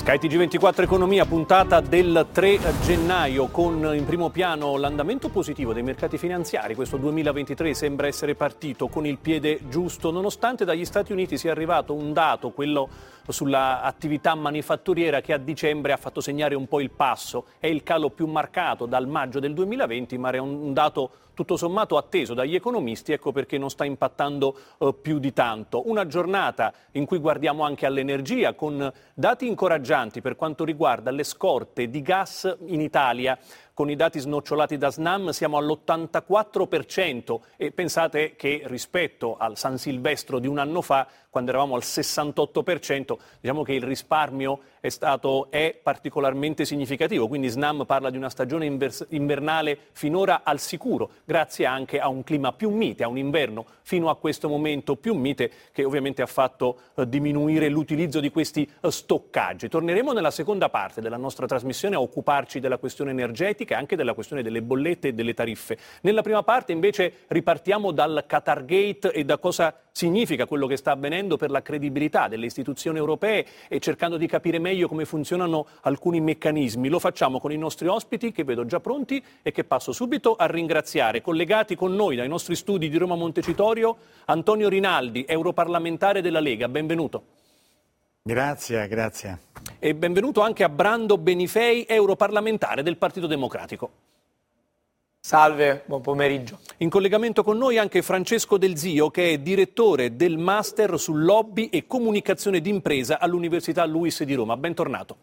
Sky TG24 Economia, puntata del 3 gennaio con in primo piano l'andamento positivo dei mercati finanziari. Questo 2023 sembra essere partito con il piede giusto, nonostante dagli Stati Uniti sia arrivato un dato, quello sull'attività manifatturiera che a dicembre ha fatto segnare un po' il passo. È il calo più marcato dal maggio del 2020, ma è un dato tutto sommato atteso dagli economisti, ecco perché non sta impattando eh, più di tanto. Una giornata in cui guardiamo anche all'energia con dati incoraggianti per quanto riguarda le scorte di gas in Italia con i dati snocciolati da Snam siamo all'84% e pensate che rispetto al San Silvestro di un anno fa, quando eravamo al 68%, diciamo che il risparmio è, stato, è particolarmente significativo, quindi Snam parla di una stagione invernale finora al sicuro, grazie anche a un clima più mite, a un inverno fino a questo momento più mite che ovviamente ha fatto eh, diminuire l'utilizzo di questi eh, stoccaggi. Torneremo nella seconda parte della nostra trasmissione a occuparci della questione energetica e anche della questione delle bollette e delle tariffe. Nella prima parte invece ripartiamo dal Qatar Gate e da cosa significa quello che sta avvenendo per la credibilità delle istituzioni europee e cercando di capire meglio come funzionano alcuni meccanismi. Lo facciamo con i nostri ospiti che vedo già pronti e che passo subito a ringraziare. Collegati con noi dai nostri studi di Roma Montecitorio, Antonio Rinaldi, europarlamentare della Lega. Benvenuto. Grazie, grazie. E benvenuto anche a Brando Benifei, europarlamentare del Partito Democratico. Salve, buon pomeriggio. In collegamento con noi anche Francesco Del Zio, che è direttore del Master su Lobby e Comunicazione d'impresa all'Università Luis di Roma. Bentornato.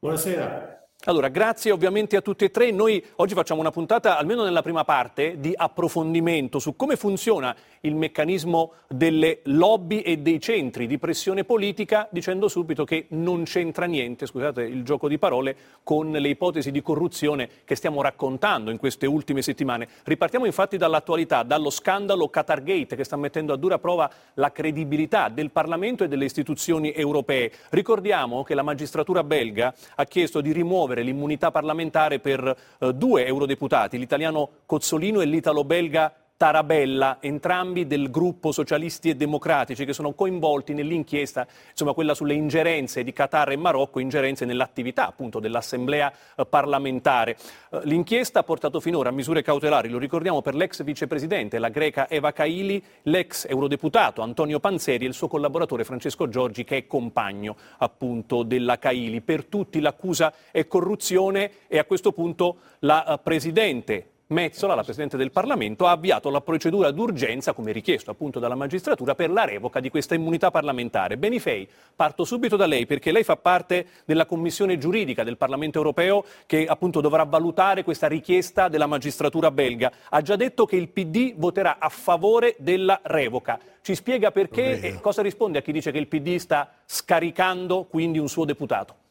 Buonasera. Allora, grazie ovviamente a tutti e tre. Noi oggi facciamo una puntata, almeno nella prima parte, di approfondimento su come funziona il meccanismo delle lobby e dei centri di pressione politica, dicendo subito che non c'entra niente, scusate il gioco di parole, con le ipotesi di corruzione che stiamo raccontando in queste ultime settimane. Ripartiamo infatti dall'attualità, dallo scandalo Qatargate che sta mettendo a dura prova la credibilità del Parlamento e delle istituzioni europee. Ricordiamo che la magistratura belga ha chiesto di rimuovere rimuovere l'immunità parlamentare per eh, due eurodeputati, l'italiano Cozzolino e l'italo-belga Tarabella, entrambi del gruppo Socialisti e Democratici, che sono coinvolti nell'inchiesta, insomma quella sulle ingerenze di Qatar e Marocco, ingerenze nell'attività appunto dell'Assemblea eh, parlamentare. Eh, l'inchiesta ha portato finora a misure cautelari, lo ricordiamo, per l'ex vicepresidente, la greca Eva Kaili, l'ex eurodeputato Antonio Panzeri e il suo collaboratore Francesco Giorgi, che è compagno appunto della Kaili. Per tutti l'accusa è corruzione e a questo punto la eh, presidente Mezzola, la Presidente del Parlamento, ha avviato la procedura d'urgenza, come richiesto appunto dalla magistratura, per la revoca di questa immunità parlamentare. Benifei, parto subito da lei perché lei fa parte della Commissione giuridica del Parlamento europeo che appunto dovrà valutare questa richiesta della magistratura belga. Ha già detto che il PD voterà a favore della revoca. Ci spiega perché e cosa risponde a chi dice che il PD sta scaricando quindi un suo deputato?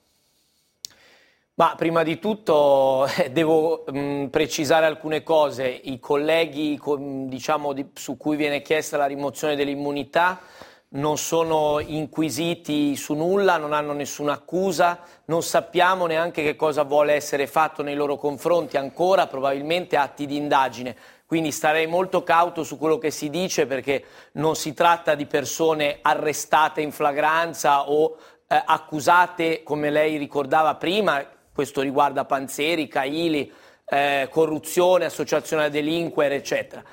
Ma prima di tutto eh, devo mh, mm, precisare alcune cose. I colleghi diciamo, di, su cui viene chiesta la rimozione dell'immunità non sono inquisiti su nulla, non hanno nessuna accusa, non sappiamo neanche che cosa vuole essere fatto nei loro confronti, ancora probabilmente atti di indagine. Quindi starei molto cauto su quello che si dice perché non si tratta di persone arrestate in flagranza o eh, accusate, come lei ricordava prima, questo riguarda Panzeri, Caili, eh, corruzione, associazione a delinquere, eccetera.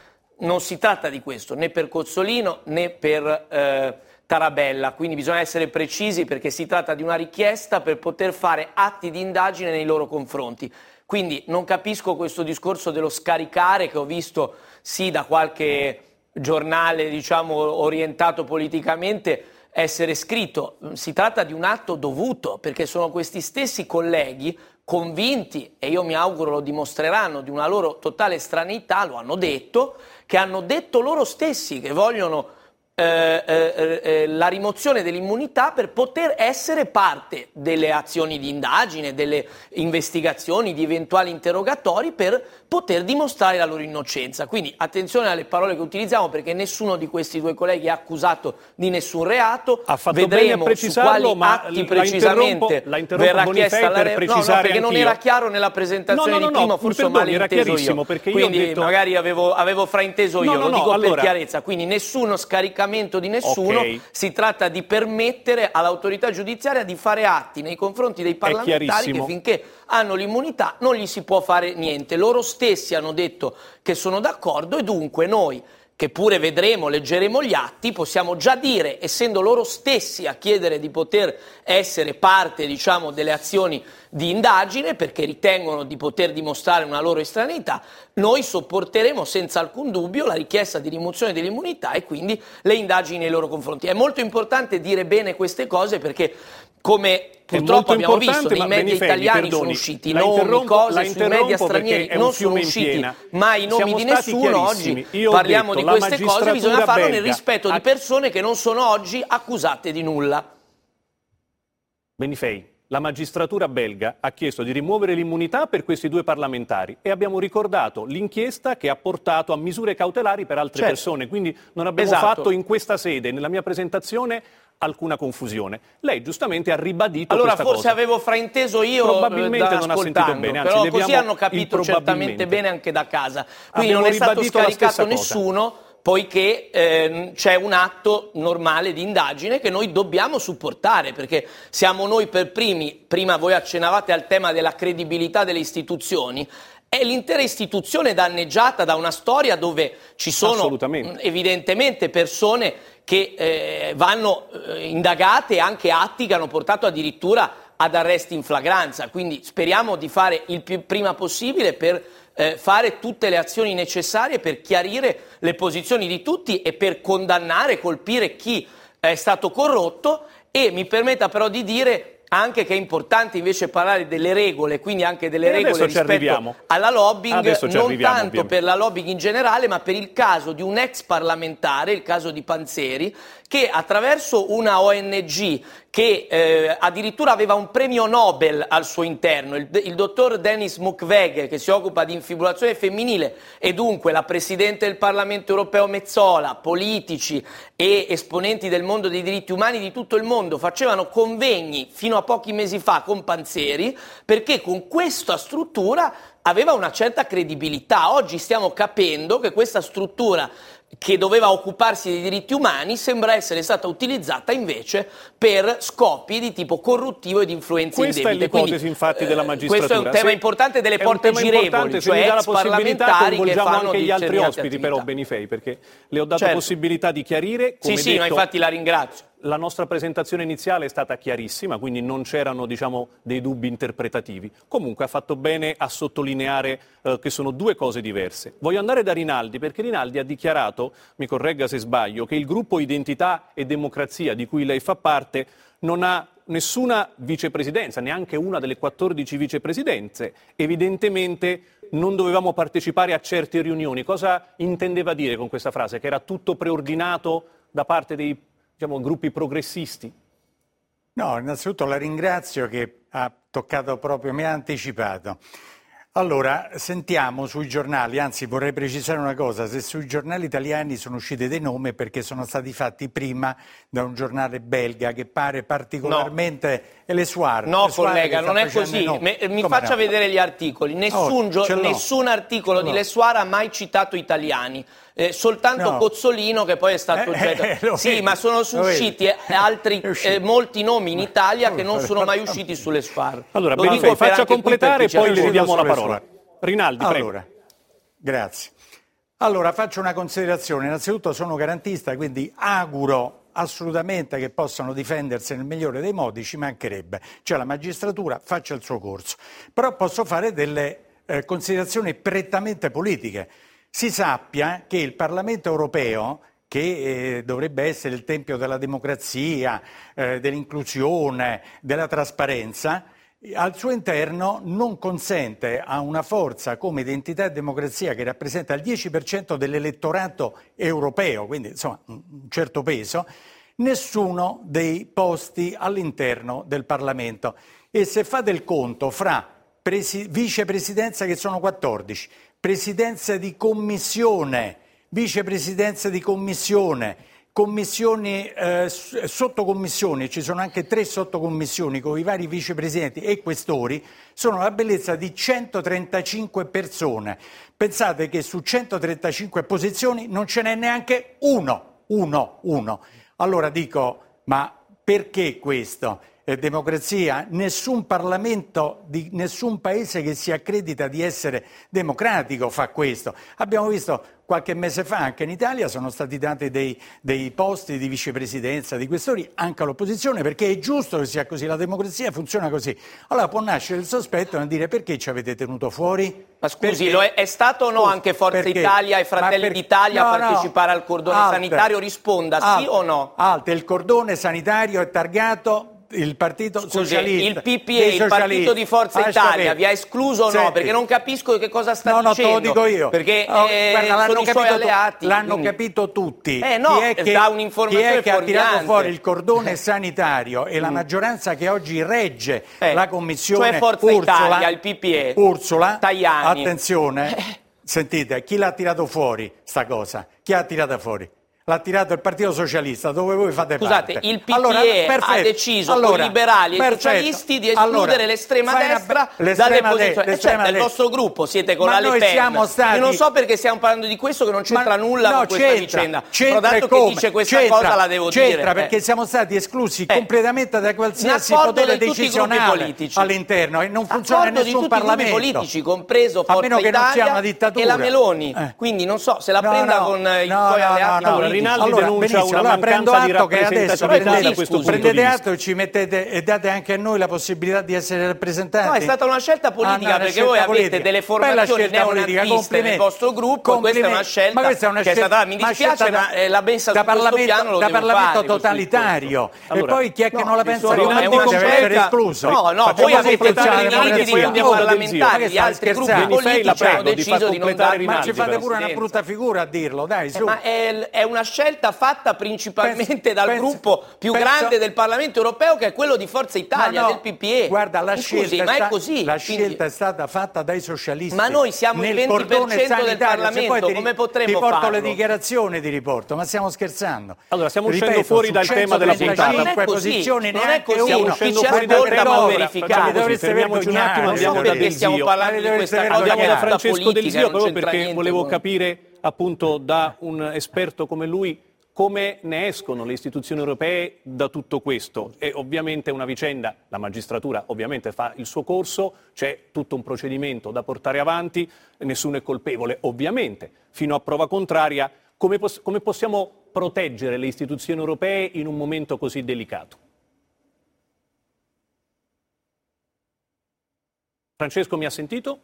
Non si tratta di questo né per Cozzolino né per eh, Tarabella, quindi bisogna essere precisi perché si tratta di una richiesta per poter fare atti di indagine nei loro confronti. Quindi non capisco questo discorso dello scaricare che ho visto sì da qualche giornale diciamo orientato politicamente essere scritto. Si tratta di un atto dovuto perché sono questi stessi colleghi convinti, e io mi auguro lo dimostreranno, di una loro totale estraneità, lo hanno detto, che hanno detto loro stessi che vogliono eh, eh, eh, la rimozione dell'immunità per poter essere parte delle azioni di indagine, delle investigazioni, di eventuali interrogatori per poter dimostrare la loro innocenza. Quindi attenzione alle parole che utilizziamo perché nessuno di questi due colleghi è accusato di nessun reato. Ha fatto Vedremo bene su quali ma atti precisamente la interrompo verrà Bonifei chiesta la re- no, no, perché non anch'io. era chiaro nella presentazione No, no, no, di prima, forse ho malinteso io. perché io Quindi detto- magari avevo, avevo frainteso No, io, no, lo no, dico allora- per chiarezza. Quindi nessuno scaricamento di nessuno, Ok. si tratta di permettere all'autorità giudiziaria di fare atti nei confronti dei parlamentari che finché hanno l'immunità non gli si può fare niente. Loro stessi hanno detto che sono d'accordo e dunque noi che pure vedremo, leggeremo gli atti, possiamo già dire, essendo loro stessi a chiedere di poter essere parte, diciamo, delle azioni di indagine, perché ritengono di poter dimostrare una loro estraneità, noi sopporteremo senza alcun dubbio la richiesta di rimozione dell'immunità e quindi le indagini nei loro confronti. È molto importante dire bene queste cose perché come purtroppo abbiamo visto nei media italiani sono perdoni, usciti la nomi, cose sui media stranieri, non sono usciti mai i nomi di nessuno. Oggi parliamo detto, di queste cose, bisogna farlo nel belga rispetto ha- di persone che non sono oggi accusate di nulla. Benifei, la magistratura belga ha chiesto di rimuovere l'immunità per questi due parlamentari e abbiamo ricordato l'inchiesta che ha portato a misure cautelari per altre Certo. persone, quindi non abbiamo Esatto. fatto in questa sede, nella mia presentazione, alcuna confusione. Lei giustamente ha ribadito Allora forse cosa. avevo frainteso io Probabilmente eh, da non ha sentito ascoltando, bene, anzi, però così hanno capito certamente probabilmente. bene anche da casa. Quindi Abbiamo non è stato scaricato nessuno poiché ehm, c'è un atto normale di indagine che noi dobbiamo supportare, perché siamo noi per primi, prima voi accennavate al tema della credibilità delle istituzioni, è l'intera istituzione danneggiata da una storia dove ci sono evidentemente persone che eh, vanno eh, indagate e anche atti che hanno portato addirittura ad arresti in flagranza. Quindi speriamo di fare il più prima possibile per eh, fare tutte le azioni necessarie per chiarire le posizioni di tutti e per condannare, colpire chi è stato corrotto e mi permetta però di dire anche che è importante invece parlare delle regole, quindi anche delle regole rispetto arriviamo. alla lobbying, non tanto ovviamente. per la lobbying in generale, ma per il caso di un ex parlamentare, il caso di Panzeri, che attraverso una ONG che eh, addirittura aveva un premio Nobel al suo interno, il, il dottor Denis Mukwege, che si occupa di infibulazione femminile, e dunque la Presidente del Parlamento europeo Mezzola, politici e esponenti del mondo dei diritti umani di tutto il mondo facevano convegni fino a pochi mesi fa con Panzeri, perché con questa struttura aveva una certa credibilità. Oggi stiamo capendo che questa struttura che doveva occuparsi dei diritti umani sembra essere stata utilizzata invece per scopi di tipo corruttivo e di influenze Questa è indebite. l'ipotesi Quindi, infatti eh, della magistratura. Questo è un tema Se- importante delle è porte girevoli, cioè ex parlamentari che fanno anche gli altri ospiti attività. però Benifei perché le ho dato Certo. possibilità di chiarire come Sì, sì, ma detto, infatti la ringrazio. La nostra presentazione iniziale è stata chiarissima, quindi non c'erano diciamo, dei dubbi interpretativi. Comunque ha fatto bene a sottolineare eh, che sono due cose diverse. Voglio andare da Rinaldi perché Rinaldi ha dichiarato, mi corregga se sbaglio, che il gruppo Identità e Democrazia di cui lei fa parte non ha nessuna vicepresidenza, neanche una delle 14 vicepresidenze. Evidentemente non dovevamo partecipare a certe riunioni. Cosa intendeva dire con questa frase? Che era tutto preordinato da parte dei diciamo, gruppi progressisti? No, innanzitutto la ringrazio che ha toccato proprio, mi ha anticipato. Allora, sentiamo sui giornali, anzi vorrei precisare una cosa, se sui giornali italiani sono usciti dei nomi perché sono stati fatti prima da un giornale belga che pare particolarmente... E le Suar, No, le Suar collega, non è così. Me- mi Come faccia no? vedere gli articoli. Nessun, Oh, gio- nessun articolo di l'ho. Lesuara ha mai citato italiani. Eh, soltanto No. Cozzolino che poi è stato Eh, oggetto. eh, lo sì, vedi, ma sono usciti eh, altri, eh, molti nomi in Italia che non sono mai usciti sulle Suar. Allora, Lo dico faccia completare e poi le ascolta. ridiamo la parola. Rinaldi, prego. Allora, grazie. Allora, faccio una considerazione. Innanzitutto sono garantista, quindi auguro assolutamente che possano difendersi nel migliore dei modi, ci mancherebbe. Cioè la magistratura faccia il suo corso. Però posso fare delle eh, considerazioni prettamente politiche. Si sappia che il Parlamento europeo che eh, dovrebbe essere il tempio della democrazia, eh, dell'inclusione, della trasparenza, al suo interno non consente a una forza come Identità e Democrazia che rappresenta il 10% dell'elettorato europeo, quindi insomma un certo peso, nessuno dei posti all'interno del Parlamento. E se fate il conto fra presi- vicepresidenza che sono 14, presidenza di commissione, vicepresidenza di commissione, commissioni, eh, sottocommissioni, ci sono anche tre sottocommissioni con i vari vicepresidenti e questori, sono la bellezza di 135 persone. Pensate che su 135 posizioni non ce n'è neanche uno, uno, uno. Allora dico, ma perché questo? Eh, democrazia, nessun Parlamento di nessun paese che si accredita di essere democratico fa questo. Abbiamo visto qualche mese fa anche in Italia sono stati dati dei, dei, posti di vicepresidenza, di questori anche all'opposizione perché è giusto che sia così, la democrazia funziona così. Allora può nascere il sospetto nel dire perché ci avete tenuto fuori? Ma scusi, perché? è, stato o no anche Forza perché? Italia e Fratelli per... d'Italia no, a partecipare no. al cordone Alt. sanitario? Risponda Alt. sì o no? Alt, il cordone sanitario è targato il partito Scusi, socialista. Il PPA, il partito di Forza Italia, vi ha escluso o no? Perché non capisco che cosa sta no, dicendo. No, te lo dico io. Perché oh, eh, guarda, sono i suoi alleati. L'hanno quindi... capito tutti. Eh no, chi è che, un'informazione chi è che ha tirato fuori il cordone sanitario e la mm. maggioranza che oggi regge eh, la commissione cioè Forza Ursula, Italia, il PPA, Ursula, Tajani. attenzione, sentite, chi l'ha tirato fuori sta cosa? Chi ha tirato fuori? L'ha tirato il Partito Socialista, dove voi fate Scusate, parte. il PPE allora, ha deciso allora, con i liberali e i socialisti di escludere allora, l'estrema destra dalle posizioni. De- cioè, del vostro gruppo siete con ma la Le Pen. Stati... Io non so perché stiamo parlando di questo che non c'entra ma, nulla no, con questa c'entra, vicenda. C'entra Però dato come? che dice questa c'entra, cosa la devo c'entra dire. C'entra perché eh. siamo stati esclusi eh. completamente da qualsiasi potere decisionale all'interno e non funziona nessun Parlamento. politici, compreso Forza Italia e la Meloni. Eh. Quindi non so se la prenda con i suoi alleati. Rinaldi denuncia benissimo, allora prendo atto che adesso prendete, prendete atto e ci mettete e date anche a noi la possibilità di essere rappresentati. No, è stata una scelta politica ah, no, perché voi politica. avete delle formazioni neonaziste nel vostro gruppo questa è una scelta, ma è una che è stata, mi dispiace, ma eh, la messa da lo da Parlamento fare, totalitario. e poi chi è che non la pensa Rinaldi deve essere escluso. No, no, voi avete dei limiti parlamentari, gli altri gruppi politici hanno deciso di non dare Ma ci fate pure una brutta figura a dirlo, dai, su. Ma è una scelta fatta principalmente penso, dal penso, gruppo più penso, grande del Parlamento europeo che è quello di Forza Italia, no, del PPE. Guarda, la, scelta, Scusi, è, così, la quindi... scelta è stata fatta dai socialisti. Ma noi siamo il 20% del Parlamento, ti, come potremmo ti porto farlo? le dichiarazioni di riporto, ma stiamo scherzando. Allora, stiamo Ripeto, uscendo fuori dal tema della puntata. Non è così, non è così. Stiamo uscendo fuori dal tema può verificare. Dovreste vergognare. un attimo, andiamo da Del Stiamo parlando di questa Andiamo da Francesco Del Zio, proprio perché volevo capire appunto da un esperto come lui come ne escono le istituzioni europee da tutto questo? E ovviamente è una vicenda, la magistratura ovviamente fa il suo corso, c'è tutto un procedimento da portare avanti, nessuno è colpevole ovviamente, fino a prova contraria. Come, poss- come possiamo proteggere le istituzioni europee in un momento così delicato? Francesco mi ha sentito?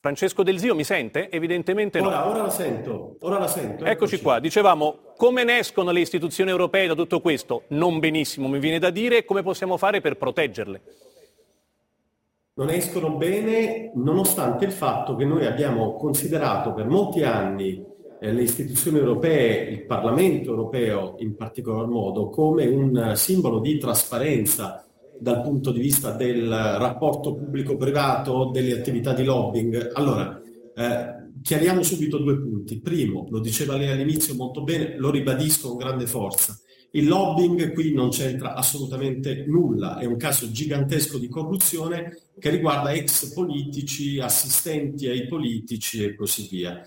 Francesco Del Zio mi sente? Evidentemente no. Ora, ora la sento, ora la sento. Eccoci, eccoci qua, dicevamo come ne escono le istituzioni europee da tutto questo? Non benissimo, mi viene da dire, come possiamo fare per proteggerle? Non escono bene nonostante il fatto che noi abbiamo considerato per molti anni eh, le istituzioni europee, il Parlamento europeo in particolar modo, come un simbolo di trasparenza dal punto di vista del rapporto pubblico-privato, delle attività di lobbying. Allora, eh, chiariamo subito due punti. Primo, lo diceva lei all'inizio molto bene, lo ribadisco con grande forza. Il lobbying qui non c'entra assolutamente nulla, è un caso gigantesco di corruzione che riguarda ex politici, assistenti ai politici e così via.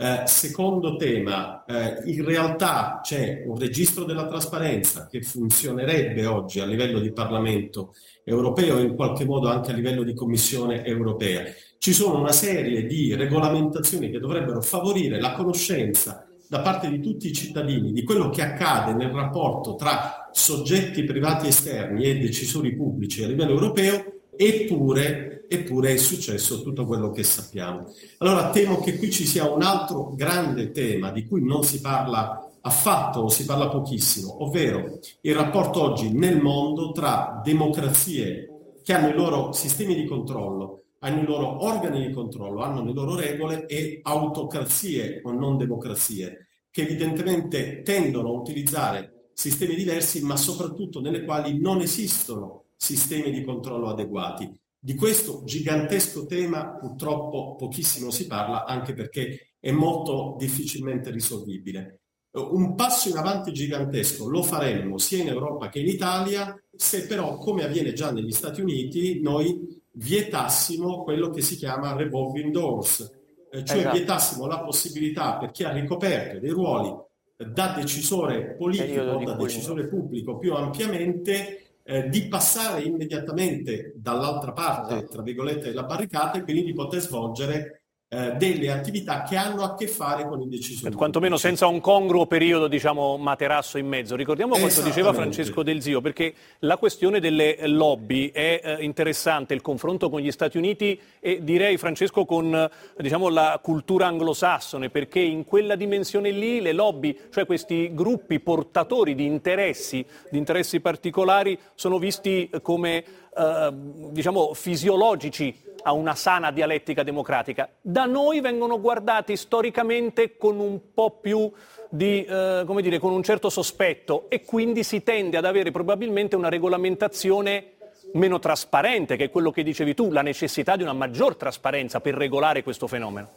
Eh, secondo tema, eh, in realtà c'è un registro della trasparenza che funzionerebbe oggi a livello di Parlamento europeo e in qualche modo anche a livello di Commissione europea. Ci sono una serie di regolamentazioni che dovrebbero favorire la conoscenza da parte di tutti i cittadini di quello che accade nel rapporto tra soggetti privati esterni e decisori pubblici a livello europeo, eppure eppure è successo tutto quello che sappiamo. Allora temo che qui ci sia un altro grande tema di cui non si parla affatto si parla pochissimo, ovvero il rapporto oggi nel mondo tra democrazie che hanno i loro sistemi di controllo, hanno i loro organi di controllo, hanno le loro regole e autocrazie o non democrazie, che evidentemente tendono a utilizzare sistemi diversi, ma soprattutto nelle quali non esistono sistemi di controllo adeguati. Di questo gigantesco tema purtroppo pochissimo si parla, anche perché è molto difficilmente risolvibile. Un passo in avanti gigantesco lo faremmo sia in Europa che in Italia se però, come avviene già negli Stati Uniti, noi vietassimo quello che si chiama revolving doors, eh, cioè esatto. vietassimo la possibilità per chi ha ricoperto dei ruoli da decisore politico o da decisore pubblico più ampiamente eh, di passare immediatamente dall'altra parte, tra virgolette, della barricata e quindi di poter svolgere eh, delle attività che hanno a che fare con il decisore. Quantomeno senza un congruo periodo, diciamo, materasso in mezzo. Ricordiamo quanto diceva Francesco Del Zio, perché la questione delle lobby è eh, interessante, il confronto con gli Stati Uniti e direi, Francesco, con diciamo, la cultura anglosassone, perché in quella dimensione lì le lobby, cioè questi gruppi portatori di interessi, di interessi particolari, sono visti come eh, diciamo, fisiologici a una sana dialettica democratica. Da noi vengono guardati storicamente con un po' più di, eh, come dire, con un certo sospetto e quindi si tende ad avere probabilmente una regolamentazione meno trasparente, che è quello che dicevi tu, la necessità di una maggior trasparenza per regolare questo fenomeno.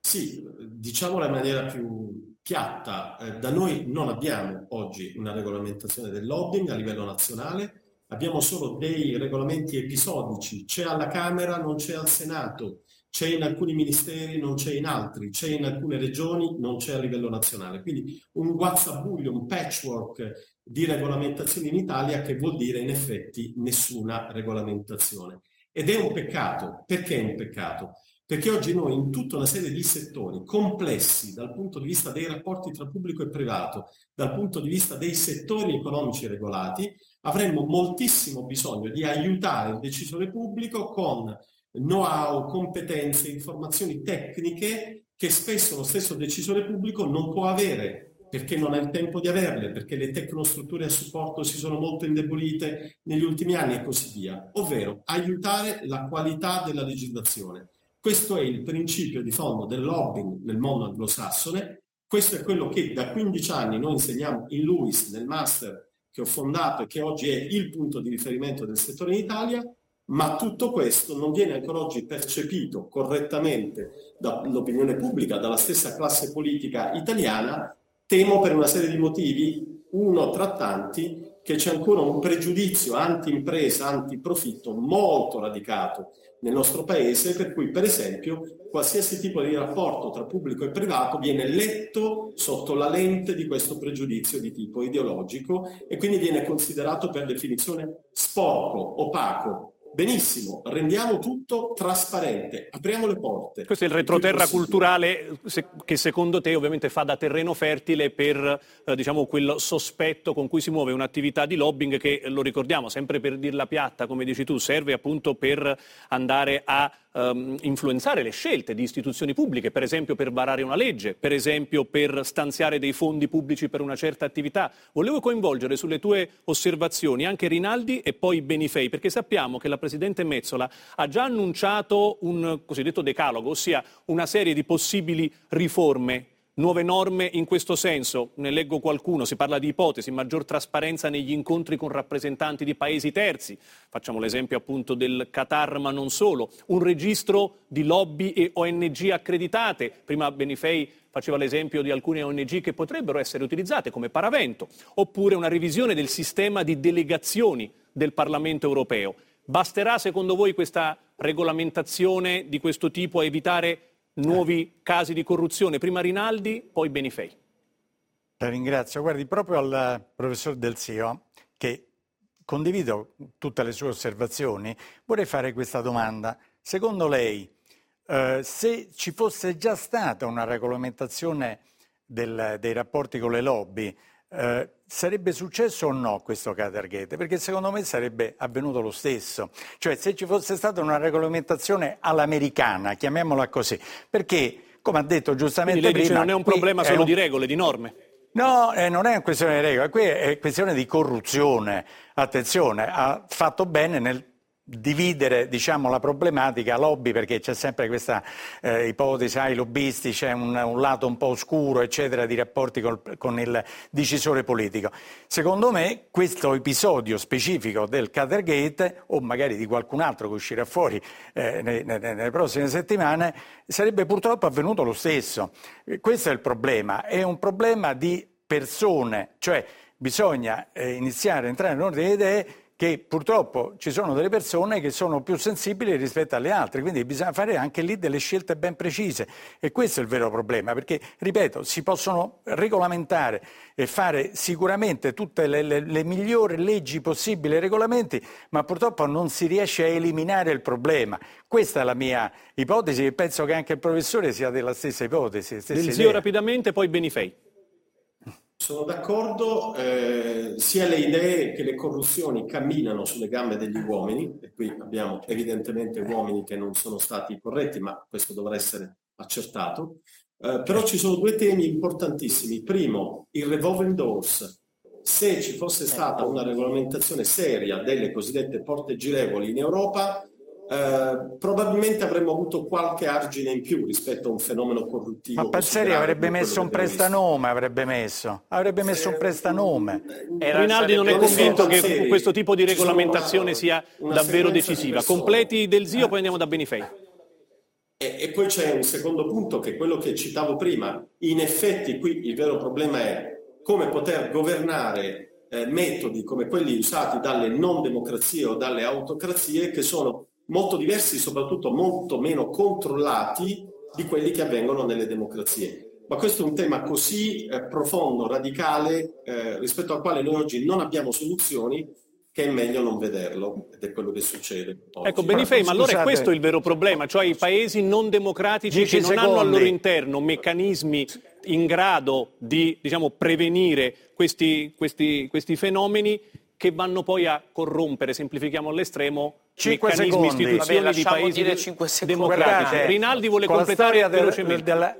Sì, diciamola in maniera più piatta, eh, da noi non abbiamo oggi una regolamentazione del lobbying a livello nazionale, abbiamo solo dei regolamenti episodici, c'è alla Camera, non c'è al Senato, c'è in alcuni ministeri, non c'è in altri, c'è in alcune regioni, non c'è a livello nazionale. Quindi un guazzabuglio, un patchwork di regolamentazioni in Italia che vuol dire in effetti nessuna regolamentazione. Ed è un peccato. Perché è un peccato? Perché oggi noi in tutta una serie di settori complessi dal punto di vista dei rapporti tra pubblico e privato, dal punto di vista dei settori economici regolati, avremmo moltissimo bisogno di aiutare il decisore pubblico con know-how, competenze, informazioni tecniche che spesso lo stesso decisore pubblico non può avere perché non ha il tempo di averle, perché le tecnostrutture a supporto si sono molto indebolite negli ultimi anni e così via, ovvero aiutare la qualità della legislazione. Questo è il principio di fondo del lobbying nel mondo anglosassone, questo è quello che da 15 anni noi insegniamo in Lewis nel master che ho fondato e che oggi è il punto di riferimento del settore in Italia, ma tutto questo non viene ancora oggi percepito correttamente dall'opinione pubblica, dalla stessa classe politica italiana, temo per una serie di motivi, uno tra tanti, che c'è ancora un pregiudizio anti-impresa, anti-profitto molto radicato nel nostro paese, per cui per esempio qualsiasi tipo di rapporto tra pubblico e privato viene letto sotto la lente di questo pregiudizio di tipo ideologico e quindi viene considerato per definizione sporco, opaco, benissimo, rendiamo tutto trasparente, apriamo le porte. Questo è il retroterra culturale che secondo te ovviamente fa da terreno fertile per eh, diciamo, quel sospetto con cui si muove un'attività di lobbying che, lo ricordiamo, sempre per dirla piatta, come dici tu, serve appunto per andare a um, influenzare le scelte di istituzioni pubbliche, per esempio per varare una legge, per esempio per stanziare dei fondi pubblici per una certa attività. Volevo coinvolgere sulle tue osservazioni anche Rinaldi e poi Benifei, perché sappiamo che la Presidente Mezzola ha già annunciato un cosiddetto decalogo, ossia una serie di possibili riforme nuove norme in questo senso. Ne leggo qualcuno, si parla di ipotesi, maggior trasparenza negli incontri con rappresentanti di paesi terzi, facciamo l'esempio appunto del Qatar ma non solo, un registro di lobby e ONG accreditate, prima Benifei faceva l'esempio di alcune ONG che potrebbero essere utilizzate come paravento, oppure una revisione del sistema di delegazioni del Parlamento europeo. Basterà secondo voi questa regolamentazione di questo tipo a evitare nuovi casi di corruzione, prima Rinaldi, poi Benifei. La ringrazio. Guardi, proprio al professor Del Sio, che condivido tutte le sue osservazioni, vorrei fare questa domanda. Secondo lei, eh, se ci fosse già stata una regolamentazione del, dei rapporti con le lobby, eh, sarebbe successo o no questo Catergate? Perché secondo me sarebbe avvenuto lo stesso. Cioè se ci fosse stata una regolamentazione all'americana, chiamiamola così, perché come ha detto giustamente Quindi lei prima... Dice, non è un problema solo un... di regole, di norme. No, eh, non è una questione di regole, qui è questione di corruzione. Attenzione, ha fatto bene nel dividere diciamo, la problematica lobby perché c'è sempre questa eh, ipotesi, ai lobbisti c'è un, un, lato un po' oscuro eccetera di rapporti col, con il decisore politico. Secondo me questo episodio specifico del Catergate o magari di qualcun altro che uscirà fuori eh, nelle, nelle prossime settimane sarebbe purtroppo avvenuto lo stesso. Questo è il problema, è un problema di persone, cioè bisogna eh, iniziare a entrare nell'ordine di idee che purtroppo ci sono delle persone che sono più sensibili rispetto alle altre, quindi bisogna fare anche lì delle scelte ben precise e questo è il vero problema, perché, ripeto, si possono regolamentare e fare sicuramente tutte le, le, le migliori leggi possibili e regolamenti, ma purtroppo non si riesce a eliminare il problema. Questa è la mia ipotesi e penso che anche il professore sia della stessa ipotesi. Stessa Del zio rapidamente, poi Benifei. Sono d'accordo, eh, sia le idee che le corruzioni camminano sulle gambe degli uomini, e qui abbiamo evidentemente uomini che non sono stati corretti, ma questo dovrà essere accertato. Eh, però ci sono due temi importantissimi. Primo, il revolving doors. Se ci fosse stata una regolamentazione seria delle cosiddette porte girevoli in Europa, eh, probabilmente avremmo avuto qualche argine in più rispetto a un fenomeno corruttivo. Ma Pazzeri avrebbe messo un prestanome, avrebbe messo, avrebbe messo un prestanome. Eh, Rinaldi non è convinto che questo tipo di regolamentazione sia davvero decisiva. Completi del zio, poi andiamo da Benifei. E, e poi c'è un secondo punto che è quello che citavo prima. In effetti qui il vero problema è come poter governare eh, metodi come quelli usati dalle non democrazie o dalle autocrazie che sono molto diversi, soprattutto molto meno controllati di quelli che avvengono nelle democrazie. Ma questo è un tema così eh, profondo, radicale, eh, rispetto al quale noi oggi non abbiamo soluzioni, che è meglio non vederlo ed è quello che succede. Oggi. Ecco, Benifei, ma allora è questo il vero problema, cioè i paesi non democratici che non secondi. hanno al loro interno meccanismi in grado di diciamo, prevenire questi, questi, questi fenomeni che vanno poi a corrompere, semplifichiamo all'estremo, 5 meccanismi, secondi. istituzioni Vabbè, di paesi democratici. Rinaldi vuole completare velocemente. Della,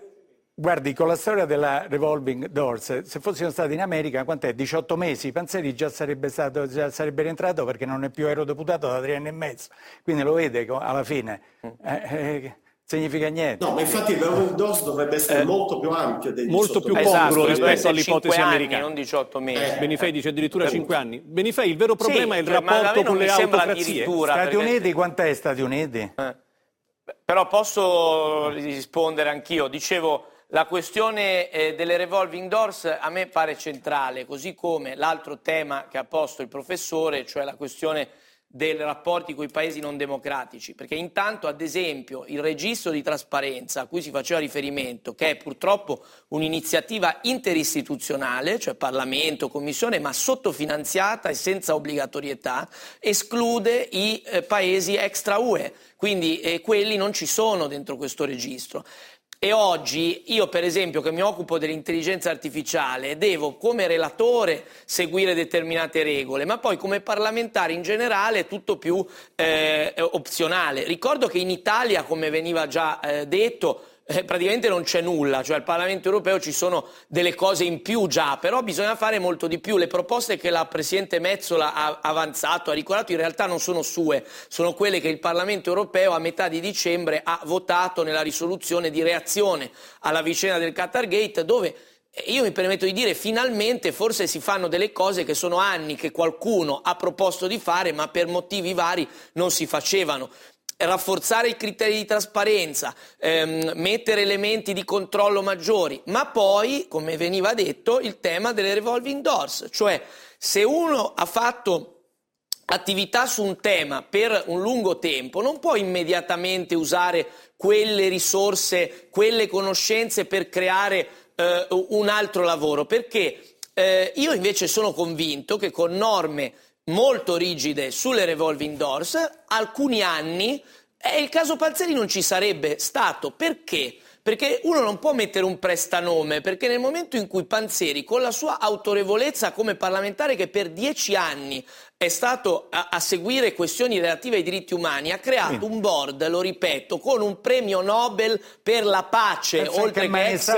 guardi, con la storia della revolving doors, se fossimo stati in America, quant'è? 18 mesi, Panzeri già sarebbe, stato, già sarebbe rientrato perché non è più eurodeputato da tre anni e mezzo. Quindi lo vede alla fine. Mm. Eh, eh, significa niente. No, ma infatti il revolving doors dovrebbe essere eh, molto più ampio dei Molto più congruo esatto, rispetto all'ipotesi anni, americana. non 18 mesi. Eh, Benifei dice addirittura 5 anni. Benifei, il vero problema sì, è il cioè, rapporto con le autocrazie. Stati perché... Uniti, quant'è Stati Uniti? Eh. Però posso rispondere anch'io. Dicevo, la questione eh, delle revolving doors a me pare centrale, così come l'altro tema che ha posto il professore, cioè la questione dei rapporti con i paesi non democratici, perché intanto, ad esempio, il registro di trasparenza a cui si faceva riferimento, che è purtroppo un'iniziativa interistituzionale, cioè Parlamento, Commissione, ma sottofinanziata e senza obbligatorietà, esclude i eh, paesi extra UE, quindi eh, quelli non ci sono dentro questo registro. E oggi io, per esempio, che mi occupo dell'intelligenza artificiale, devo come relatore seguire determinate regole, ma poi come parlamentare in generale è tutto più eh, opzionale. Ricordo che in Italia, come veniva già eh, detto, eh, praticamente non c'è nulla, cioè al Parlamento europeo ci sono delle cose in più già, però bisogna fare molto di più. Le proposte che la Presidente Mezzola ha avanzato, ha ricordato, in realtà non sono sue, sono quelle che il Parlamento europeo a metà di dicembre ha votato nella risoluzione di reazione alla vicenda del Qatar Gate, dove io mi permetto di dire finalmente forse si fanno delle cose che sono anni che qualcuno ha proposto di fare ma per motivi vari non si facevano rafforzare i criteri di trasparenza, ehm, mettere elementi di controllo maggiori, ma poi, come veniva detto, il tema delle revolving doors, cioè se uno ha fatto attività su un tema per un lungo tempo, non può immediatamente usare quelle risorse, quelle conoscenze per creare eh, un altro lavoro, perché eh, io invece sono convinto che con norme molto rigide sulle revolving doors, alcuni anni e il caso Panzeri non ci sarebbe stato. Perché? Perché uno non può mettere un prestanome, perché nel momento in cui Panzeri, con la sua autorevolezza come parlamentare che per dieci anni è stato a, a seguire questioni relative ai diritti umani, ha creato un board, lo ripeto, con un premio Nobel per la pace, Penso oltre che che ex,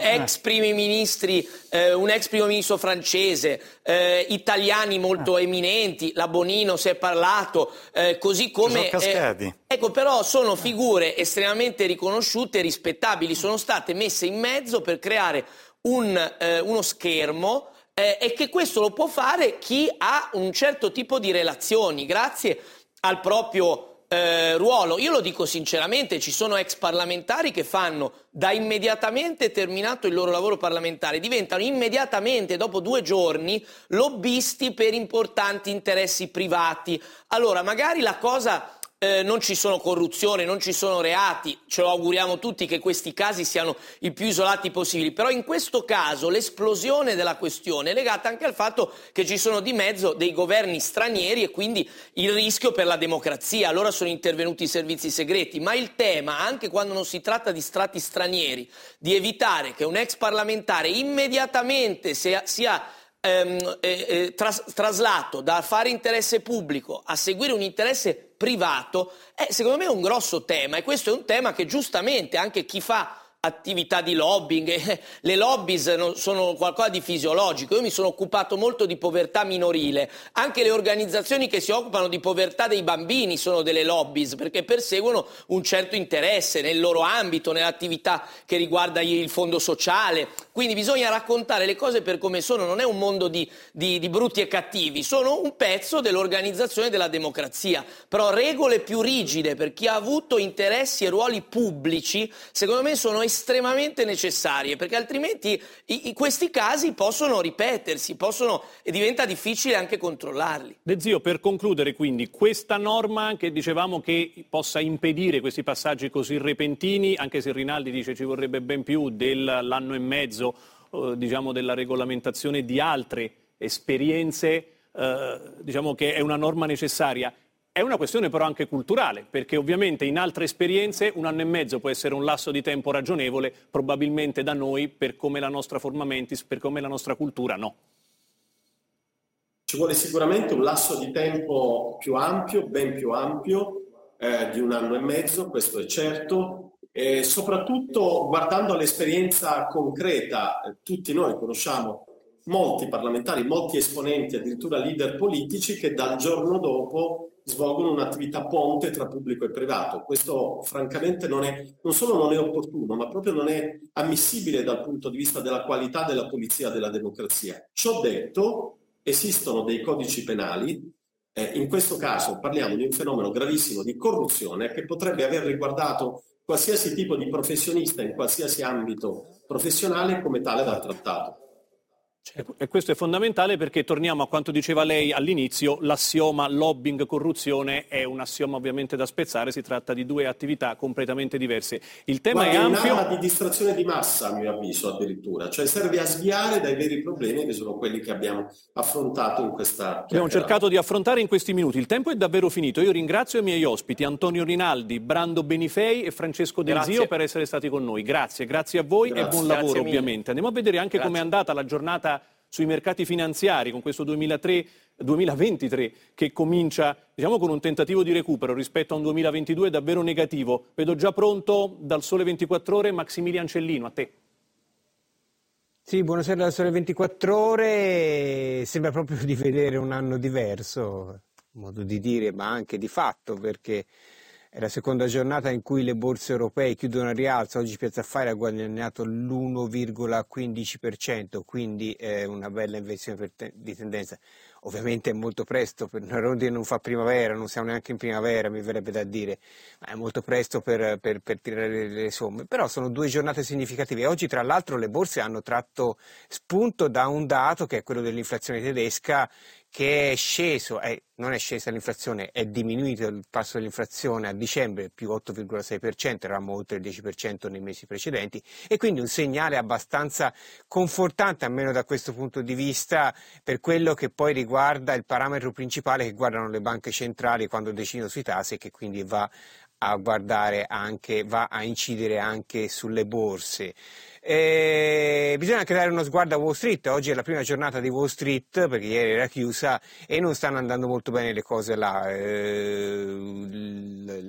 ex primi ministri, eh, un ex primo ministro francese, eh, italiani molto eminenti, la Bonino si è parlato, eh, così come... cascati. ecco, però sono figure estremamente riconosciute e rispettabili, sono state messe in mezzo per creare un, eh, uno schermo eh, e che questo lo può fare chi ha un certo tipo di relazioni, grazie al proprio eh, ruolo. Io lo dico sinceramente, ci sono ex parlamentari che fanno da immediatamente terminato il loro lavoro parlamentare, diventano immediatamente, dopo due giorni, lobbisti per importanti interessi privati. Allora, magari la cosa eh, non ci sono corruzione, non ci sono reati, ce lo auguriamo tutti che questi casi siano i più isolati possibili, però in questo caso l'esplosione della questione è legata anche al fatto che ci sono di mezzo dei governi stranieri e quindi il rischio per la democrazia, allora sono intervenuti i servizi segreti, ma il tema, anche quando non si tratta di strati stranieri, di evitare che un ex parlamentare immediatamente sia, sia ehm, eh, eh, tras- traslato da fare interesse pubblico a seguire un interesse privato è secondo me un grosso tema e questo è un tema che giustamente anche chi fa attività di lobbying, eh, le lobbies sono qualcosa di fisiologico. Io mi sono occupato molto di povertà minorile, anche le organizzazioni che si occupano di povertà dei bambini sono delle lobbies perché perseguono un certo interesse nel loro ambito, nell'attività che riguarda il fondo sociale. Quindi bisogna raccontare le cose per come sono, non è un mondo di, di, di brutti e cattivi, sono un pezzo dell'organizzazione della democrazia. Però regole più rigide per chi ha avuto interessi e ruoli pubblici, secondo me sono estremamente necessarie, perché altrimenti i, i, questi casi possono ripetersi, possono, e diventa difficile anche controllarli. De Zio, per concludere quindi, questa norma che dicevamo che possa impedire questi passaggi così repentini, anche se Rinaldi dice ci vorrebbe ben più dell'anno e mezzo, eh, diciamo, della regolamentazione di altre esperienze, eh, diciamo che è una norma necessaria. È una questione però anche culturale, perché ovviamente in altre esperienze un anno e mezzo può essere un lasso di tempo ragionevole, probabilmente da noi, per come la nostra forma mentis, per come la nostra cultura, no. Ci vuole sicuramente un lasso di tempo più ampio, ben più ampio, eh, di un anno e mezzo, questo è certo, e soprattutto guardando all'esperienza concreta, eh, tutti noi conosciamo molti parlamentari, molti esponenti, addirittura leader politici che dal giorno dopo svolgono un'attività ponte tra pubblico e privato. Questo francamente non, è, non solo non è opportuno, ma proprio non è ammissibile dal punto di vista della qualità della polizia della democrazia. Ciò detto, esistono dei codici penali, eh, in questo caso parliamo di un fenomeno gravissimo di corruzione che potrebbe aver riguardato qualsiasi tipo di professionista in qualsiasi ambito professionale come tale dal trattato. E questo è fondamentale perché torniamo a quanto diceva lei all'inizio, l'assioma lobbying corruzione è un assioma ovviamente da spezzare, si tratta di due attività completamente diverse. Il tema Guardi, è ampio. È un'arma di distrazione di massa, a mio avviso, addirittura, cioè serve a sviare dai veri problemi che sono quelli che abbiamo affrontato in questa Abbiamo cercato di affrontare in questi minuti. Il tempo è davvero finito. Io ringrazio i miei ospiti Antonio Rinaldi, Brando Benifei e Francesco Del Zio per essere stati con noi. Grazie, grazie a voi Grazie. e buon lavoro ovviamente. Andiamo a vedere anche come è andata la giornata sui mercati finanziari con questo 2003 2023 che comincia diciamo, con un tentativo di recupero rispetto a un 2022 davvero negativo. Vedo già pronto dal Sole 24 Ore Maximilian Cellino, a te. Sì, buonasera da Sole 24 Ore. Sembra proprio di vedere un anno diverso, modo di dire, ma anche di fatto, perché è la seconda giornata in cui le borse europee chiudono a rialzo, oggi Piazza Affari ha guadagnato l'1,15%, quindi è una bella inversione di tendenza. Ovviamente è molto presto, per Rondi non fa primavera, non siamo neanche in primavera, mi verrebbe da dire, ma è molto presto per, per- per tirare le somme, però sono due giornate significative. Oggi tra l'altro le borse hanno tratto spunto da un dato che è quello dell'inflazione tedesca che è sceso, è- non è scesa l'inflazione, è diminuito il passo dell'inflazione a dicembre più 8,6%, eravamo oltre il 10% nei mesi precedenti e quindi un segnale abbastanza confortante, almeno da questo punto di vista, per quello che poi riguarda il parametro principale che guardano le banche centrali quando decidono sui tassi e che quindi va a guardare anche, va a incidere anche sulle borse. Eh, bisogna anche dare uno sguardo a Wall Street, oggi è la prima giornata di Wall Street perché ieri era chiusa e non stanno andando molto bene le cose là. Eh,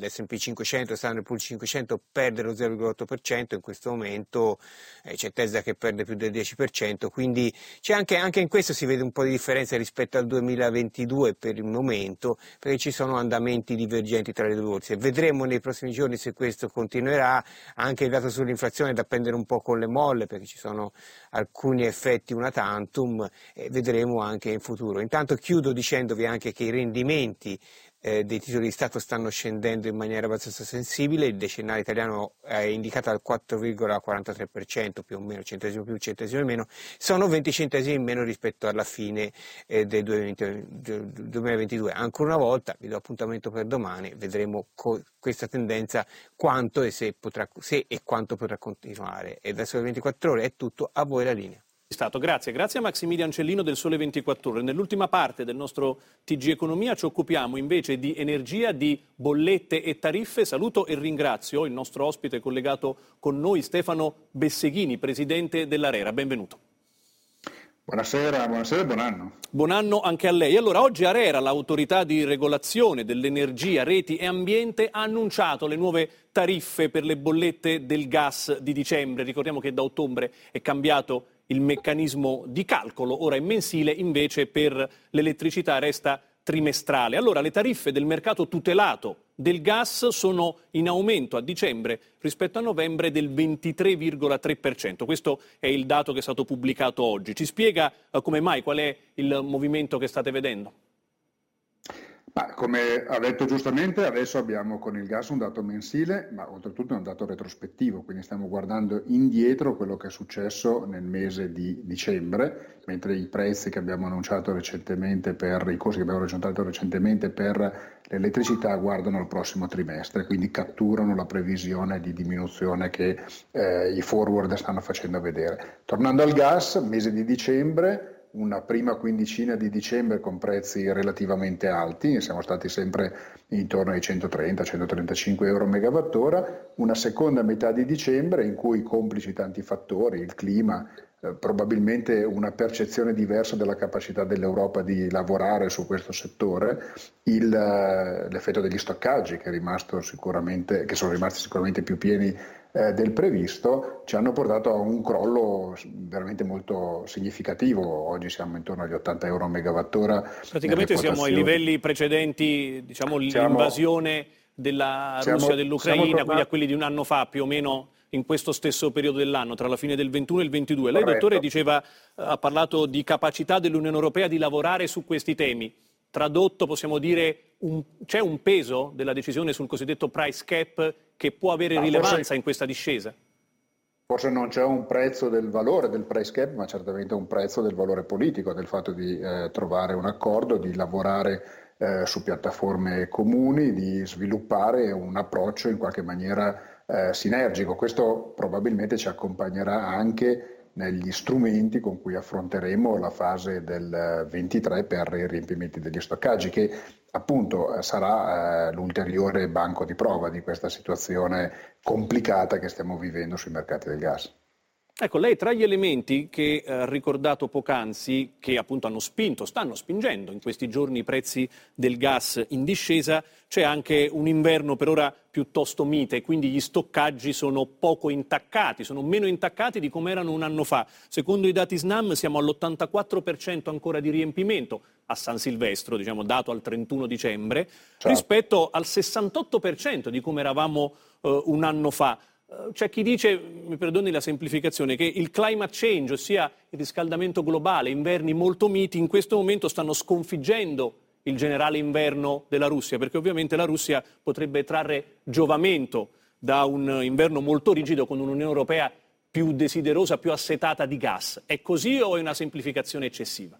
L'S&P 500, Standard Poor's 500 perde lo 0,8%, in questo momento eh, c'è Tesla che perde più del 10%, quindi anche, anche, in questo si vede un po' di differenza rispetto al 2022 per il momento, perché ci sono andamenti divergenti tra le due borse. Vedremo nei prossimi giorni se questo continuerà, anche il dato sull'inflazione da prendere un po' con le molle, perché ci sono alcuni effetti una tantum e vedremo anche in futuro. Intanto chiudo dicendovi anche che i rendimenti eh, dei titoli di Stato stanno scendendo in maniera abbastanza sensibile, il decennale italiano è indicato al 4,43%, più o meno, centesimo più, centesimo meno, sono 20 centesimi in meno rispetto alla fine eh, del 2022. Ancora una volta, vi do appuntamento per domani, vedremo co- questa tendenza quanto e se, potrà, se e quanto potrà continuare. E verso le 24 ore è tutto, a voi la linea. Stato. Grazie, grazie a Maximilian Cellino del Sole 24 Ore. Nell'ultima parte del nostro TG Economia ci occupiamo invece di energia, di bollette e tariffe. Saluto e ringrazio il nostro ospite collegato con noi, Stefano Besseghini, presidente dell'Arera. Benvenuto. Buonasera, buonasera e buon anno. Buon anno anche a lei. Allora, oggi Arera, l'autorità di regolazione dell'energia, reti e ambiente, ha annunciato le nuove tariffe per le bollette del gas di dicembre. Ricordiamo che da ottobre è cambiato il meccanismo di calcolo, ora è mensile, invece per l'elettricità resta trimestrale. Allora le tariffe del mercato tutelato del gas sono in aumento a dicembre rispetto a novembre del 23,3%. Questo è il dato che è stato pubblicato oggi. Ci spiega eh, come mai, qual è il movimento che state vedendo? Ma come ha detto giustamente, adesso abbiamo con il gas un dato mensile, ma oltretutto è un dato retrospettivo, quindi stiamo guardando indietro quello che è successo nel mese di dicembre, mentre i prezzi che abbiamo annunciato recentemente per i costi che abbiamo annunciato recentemente per l'elettricità guardano al prossimo trimestre, quindi catturano la previsione di diminuzione che eh, i forward stanno facendo vedere. Tornando al gas, mese di dicembre una prima quindicina di dicembre con prezzi relativamente alti, siamo stati sempre intorno ai 130-135 euro megawattora, una seconda metà di dicembre in cui complici tanti fattori, il clima, eh, probabilmente una percezione diversa della capacità dell'Europa di lavorare su questo settore, il, eh, l'effetto degli stoccaggi che, che sono rimasti sicuramente più pieni eh, del previsto ci hanno portato a un crollo veramente molto significativo. Oggi siamo intorno agli 80 euro a megawattora. Praticamente siamo ai livelli precedenti, diciamo siamo, l'invasione della siamo, Russia dell'Ucraina, tornati... quindi a quelli di un anno fa più o meno in questo stesso periodo dell'anno, tra la fine del 21 e il 22. Lei, Corretto. dottore, diceva, ha parlato di capacità dell'Unione Europea di lavorare su questi temi. Tradotto, possiamo dire, un, c'è un peso della decisione sul cosiddetto price cap che può avere ma rilevanza forse, in questa discesa? Forse non c'è un prezzo del valore del price cap, ma certamente un prezzo del valore politico, del fatto di eh, trovare un accordo, di lavorare eh, su piattaforme comuni, di sviluppare un approccio in qualche maniera eh, sinergico. Questo probabilmente ci accompagnerà anche negli strumenti con cui affronteremo la fase del 23 per i riempimenti degli stoccaggi, che appunto eh, sarà eh, l'ulteriore banco di prova di questa situazione complicata che stiamo vivendo sui mercati del gas. Ecco, lei tra gli elementi che ha eh, ricordato poc'anzi, che appunto hanno spinto, stanno spingendo in questi giorni i prezzi del gas in discesa, c'è anche un inverno per ora piuttosto mite, quindi gli stoccaggi sono poco intaccati, sono meno intaccati di come erano un anno fa. Secondo i dati SNAM siamo all'84% ancora di riempimento a San Silvestro, diciamo dato al 31 dicembre, certo. rispetto al 68% di come eravamo eh, un anno fa. Eh, c'è chi dice, mi perdoni la semplificazione, che il climate change, ossia il riscaldamento globale, inverni molto miti, in questo momento stanno sconfiggendo il generale inverno della Russia, perché ovviamente la Russia potrebbe trarre giovamento da un inverno molto rigido con un'Unione Europea più desiderosa, più assetata di gas. È così o è una semplificazione eccessiva?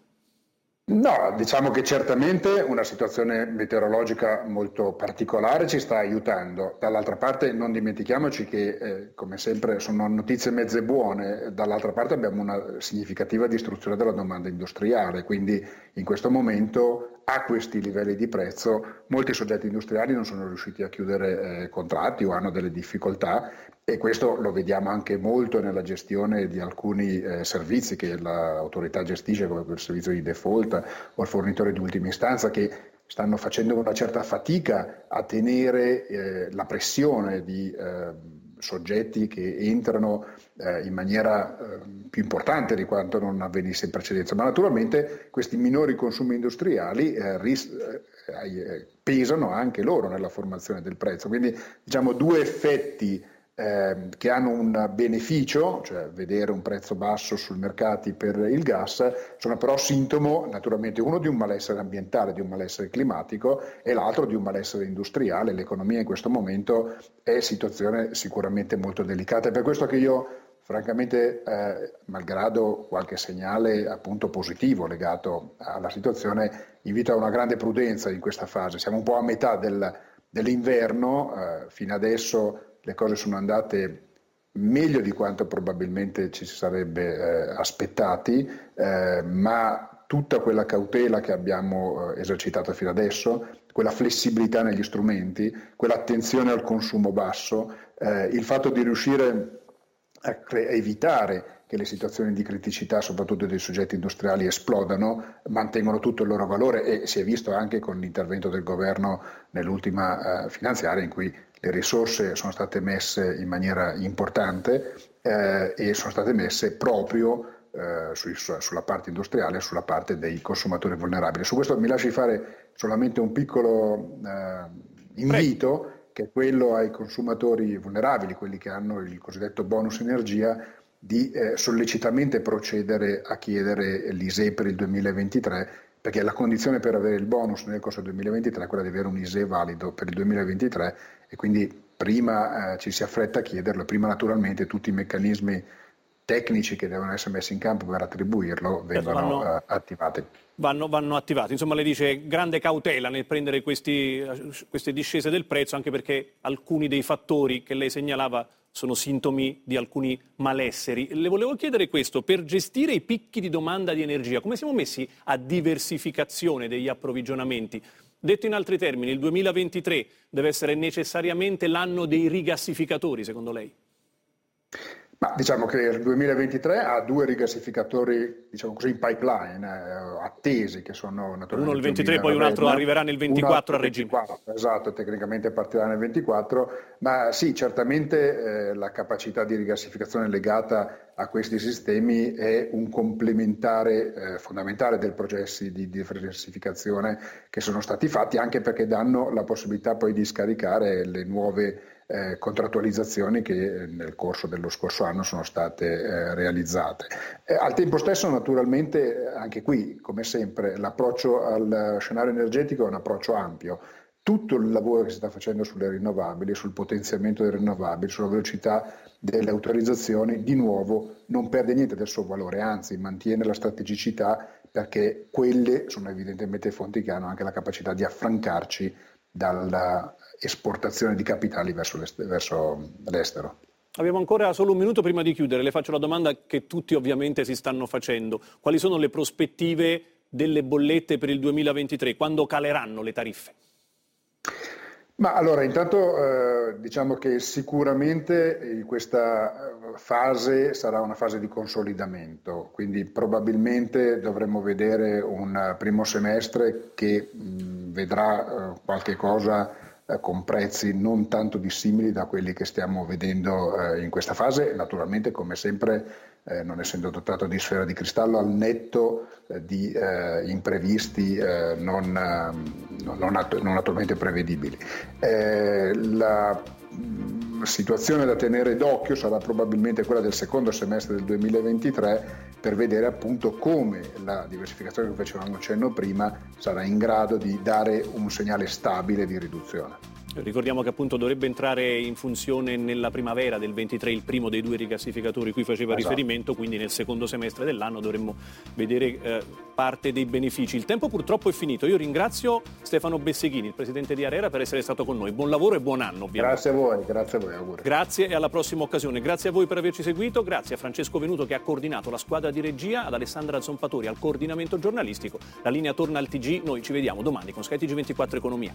No, diciamo che certamente una situazione meteorologica molto particolare ci sta aiutando. Dall'altra parte non dimentichiamoci che, eh, come sempre, sono notizie mezze buone. Dall'altra parte abbiamo una significativa distruzione della domanda industriale, quindi in questo momento a questi livelli di prezzo molti soggetti industriali non sono riusciti a chiudere eh, contratti o hanno delle difficoltà e questo lo vediamo anche molto nella gestione di alcuni eh, servizi che l'autorità gestisce come il servizio di default o il fornitore di ultima istanza che stanno facendo una certa fatica a tenere eh, la pressione di eh, soggetti che entrano eh, in maniera eh, più importante di quanto non avvenisse in precedenza, ma naturalmente questi minori consumi industriali eh, ris- eh, pesano anche loro nella formazione del prezzo. Quindi diciamo due effetti eh, che hanno un beneficio, cioè vedere un prezzo basso sui mercati per il gas, sono però sintomo naturalmente uno di un malessere ambientale, di un malessere climatico e l'altro di un malessere industriale. L'economia in questo momento è situazione sicuramente molto delicata. È per questo che io francamente, eh, malgrado qualche segnale appunto positivo legato alla situazione, invito a una grande prudenza in questa fase. Siamo un po' a metà del, dell'inverno, eh, fino adesso le cose sono andate meglio di quanto probabilmente ci si sarebbe eh, aspettati, eh, ma tutta quella cautela che abbiamo eh, esercitato fino adesso, quella flessibilità negli strumenti, quell'attenzione al consumo basso, eh, il fatto di riuscire a, cre- a evitare che le situazioni di criticità, soprattutto dei soggetti industriali, esplodano, mantengono tutto il loro valore e si è visto anche con l'intervento del governo nell'ultima eh, finanziaria in cui le risorse sono state messe in maniera importante eh, e sono state messe proprio eh, su, sulla parte industriale e sulla parte dei consumatori vulnerabili. Su questo mi lasci fare solamente un piccolo eh, invito, Prego. che è quello ai consumatori vulnerabili, quelli che hanno il cosiddetto bonus energia, di eh, sollecitamente procedere a chiedere l'ISE per il 2023 perché la condizione per avere il bonus nel corso del 2023 è quella di avere un ISE valido per il 2023 e quindi prima eh, ci si affretta a chiederlo, prima naturalmente tutti i meccanismi tecnici che devono essere messi in campo per attribuirlo vengono vanno, uh, attivati. Vanno, vanno, attivati. Insomma, lei dice grande cautela nel prendere questi, queste discese del prezzo, anche perché alcuni dei fattori che lei segnalava sono sintomi di alcuni malesseri. Le volevo chiedere questo, per gestire i picchi di domanda di energia, come siamo messi a diversificazione degli approvvigionamenti? Detto in altri termini, il 2023 deve essere necessariamente l'anno dei rigassificatori, secondo lei? Ma diciamo che il 2023 ha due rigassificatori diciamo così, in pipeline eh, attesi, che sono naturalmente. Uno il 23, poi un altro arriverà nel 24 a regime. 24, esatto, tecnicamente partirà nel 24, ma sì, certamente eh, la capacità di rigassificazione legata a questi sistemi è un complementare eh, fondamentale del processo di diversificazione che sono stati fatti, anche perché danno la possibilità poi di scaricare le nuove eh, contrattualizzazioni che eh, nel corso dello scorso anno sono state eh, realizzate. Eh, al tempo stesso naturalmente anche qui, come sempre, l'approccio al scenario energetico è un approccio ampio tutto il lavoro che si sta facendo sulle rinnovabili, sul potenziamento delle rinnovabili, sulla velocità delle autorizzazioni, di nuovo non perde niente del suo valore, anzi mantiene la strategicità perché quelle sono evidentemente fonti che hanno anche la capacità di affrancarci dall'esportazione di capitali verso, verso l'estero. Abbiamo ancora solo un minuto prima di chiudere, le faccio la domanda che tutti ovviamente si stanno facendo. Quali sono le prospettive delle bollette per il 2023? Quando caleranno le tariffe? Ma allora, intanto eh, diciamo che sicuramente questa eh, fase sarà una fase di consolidamento, quindi probabilmente dovremmo vedere un primo semestre che mh, vedrà eh, qualche cosa eh, con prezzi non tanto dissimili da quelli che stiamo vedendo eh, in questa fase, naturalmente come sempre eh, non essendo dotato di sfera di cristallo al netto eh, di eh, imprevisti non, non, att- non, attualmente prevedibili. la mm, situazione da tenere d'occhio sarà probabilmente quella del secondo semestre del 2023 per vedere appunto come la diversificazione che facevamo cenno prima sarà in grado di dare un segnale stabile di riduzione. Ricordiamo che appunto dovrebbe entrare in funzione nella primavera del 23 il primo dei due rigassificatori cui faceva esatto. riferimento, quindi nel secondo semestre dell'anno dovremmo vedere eh, parte dei benefici. Il tempo purtroppo è finito. Io ringrazio Stefano Besseghini, il presidente di Arera, per essere stato con noi. Buon lavoro e buon anno. Ovviamente. Grazie a voi, grazie a voi. Auguri. Grazie e alla prossima occasione. Grazie a voi per averci seguito, grazie a Francesco Venuto che ha coordinato la squadra di regia, ad Alessandra Zompatori al coordinamento giornalistico. La linea torna al TG, noi ci vediamo domani con skytg 24 Economia.